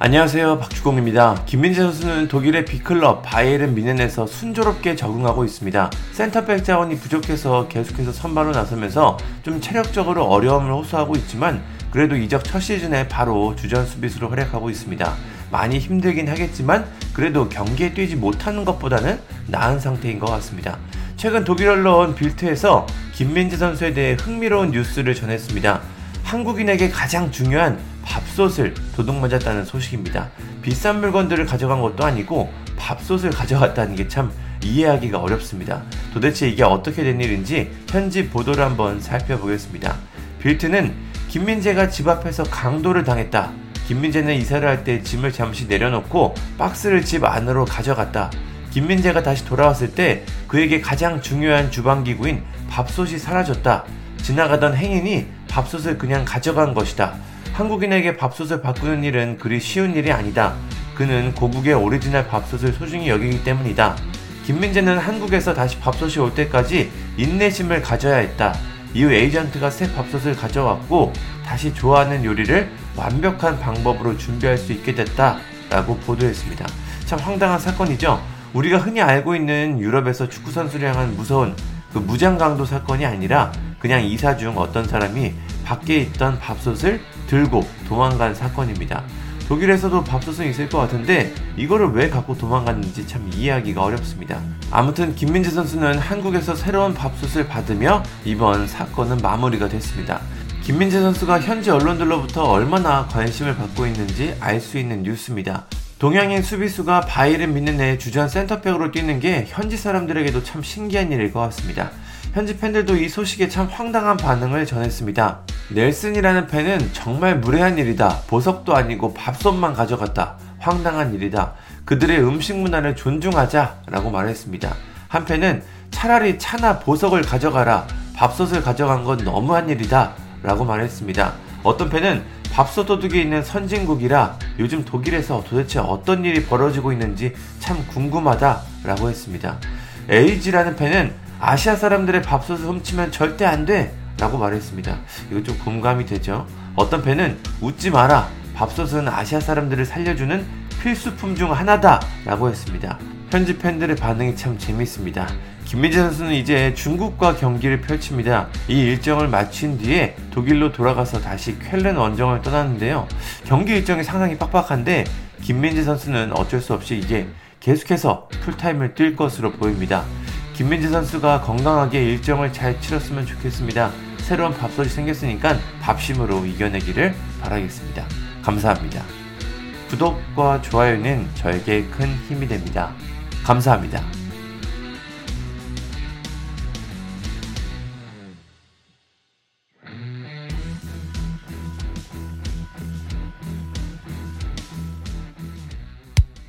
안녕하세요 박주공입니다. 김민재 선수는 독일의 B클럽 바이에른 미넨에서 순조롭게 적응하고 있습니다. 센터백 자원이 부족해서 계속해서 선발로 나서면서 좀 체력적으로 어려움을 호소하고 있지만 그래도 이적 첫 시즌에 바로 주전 수비수로 활약하고 있습니다. 많이 힘들긴 하겠지만 그래도 경기에 뛰지 못하는 것보다는 나은 상태인 것 같습니다. 최근 독일 언론 빌트에서 김민재 선수에 대해 흥미로운 뉴스를 전했습니다. 한국인에게 가장 중요한 밥솥을 도둑맞았다는 소식입니다. 비싼 물건들을 가져간 것도 아니고 밥솥을 가져갔다는 게 참 이해하기가 어렵습니다. 도대체 이게 어떻게 된 일인지 현지 보도를 한번 살펴보겠습니다. 빌트는 김민재가 집 앞에서 강도를 당했다. 김민재는 이사를 할 때 짐을 잠시 내려놓고 박스를 집 안으로 가져갔다. 김민재가 다시 돌아왔을 때 그에게 가장 중요한 주방기구인 밥솥이 사라졌다. 지나가던 행인이 밥솥을 그냥 가져간 것이다. 한국인에게 밥솥을 바꾸는 일은 그리 쉬운 일이 아니다. 그는 고국의 오리지널 밥솥을 소중히 여기기 때문이다. 김민재는 한국에서 다시 밥솥이 올 때까지 인내심을 가져야 했다. 이후 에이전트가 새 밥솥을 가져왔고 다시 좋아하는 요리를 완벽한 방법으로 준비할 수 있게 됐다. 라고 보도했습니다. 참 황당한 사건이죠. 우리가 흔히 알고 있는 유럽에서 축구선수를 향한 무서운 그 무장강도 사건이 아니라 그냥 이사 중 어떤 사람이 밖에 있던 밥솥을 들고 도망간 사건입니다. 독일에서도 밥솥은 있을 것 같은데 이거를 왜 갖고 도망갔는지 참 이해하기가 어렵습니다. 아무튼 김민재 선수는 한국에서 새로운 밥솥을 받으며 이번 사건은 마무리가 됐습니다. 김민재 선수가 현지 언론들로부터 얼마나 관심을 받고 있는지 알 수 있는 뉴스입니다. 동양인 수비수가 바이를 믿는 애 주전 센터백으로 뛰는 게 현지 사람들에게도 참 신기한 일일 것 같습니다. 현지 팬들도 이 소식에 참 황당한 반응을 전했습니다. 넬슨이라는 팬은 정말 무례한 일이다. 보석도 아니고 밥솥만 가져갔다. 황당한 일이다. 그들의 음식 문화를 존중하자. 라고 말했습니다. 한 팬은 차라리 차나 보석을 가져가라. 밥솥을 가져간 건 너무한 일이다. 라고 말했습니다. 어떤 팬은 밥솥 도둑이 있는 선진국이라 요즘 독일에서 도대체 어떤 일이 벌어지고 있는지 참 궁금하다. 라고 했습니다. 에이지라는 팬은 아시아 사람들의 밥솥을 훔치면 절대 안 돼! 라고 말했습니다. 이거 좀 공감이 되죠? 어떤 팬은 웃지 마라! 밥솥은 아시아 사람들을 살려주는 필수품 중 하나다! 라고 했습니다. 현지 팬들의 반응이 참 재밌습니다. 김민재 선수는 이제 중국과 경기를 펼칩니다. 이 일정을 마친 뒤에 독일로 돌아가서 다시 쾰른 원정을 떠났는데요. 경기 일정이 상당히 빡빡한데 김민재 선수는 어쩔 수 없이 이제 계속해서 풀타임을 뛸 것으로 보입니다. 김민재 선수가 건강하게 일정을 잘 치렀으면 좋겠습니다. 새로운 밥솥이 생겼으니까 밥심으로 이겨내기를 바라겠습니다. 감사합니다. 구독과 좋아요는 저에게 큰 힘이 됩니다. 감사합니다.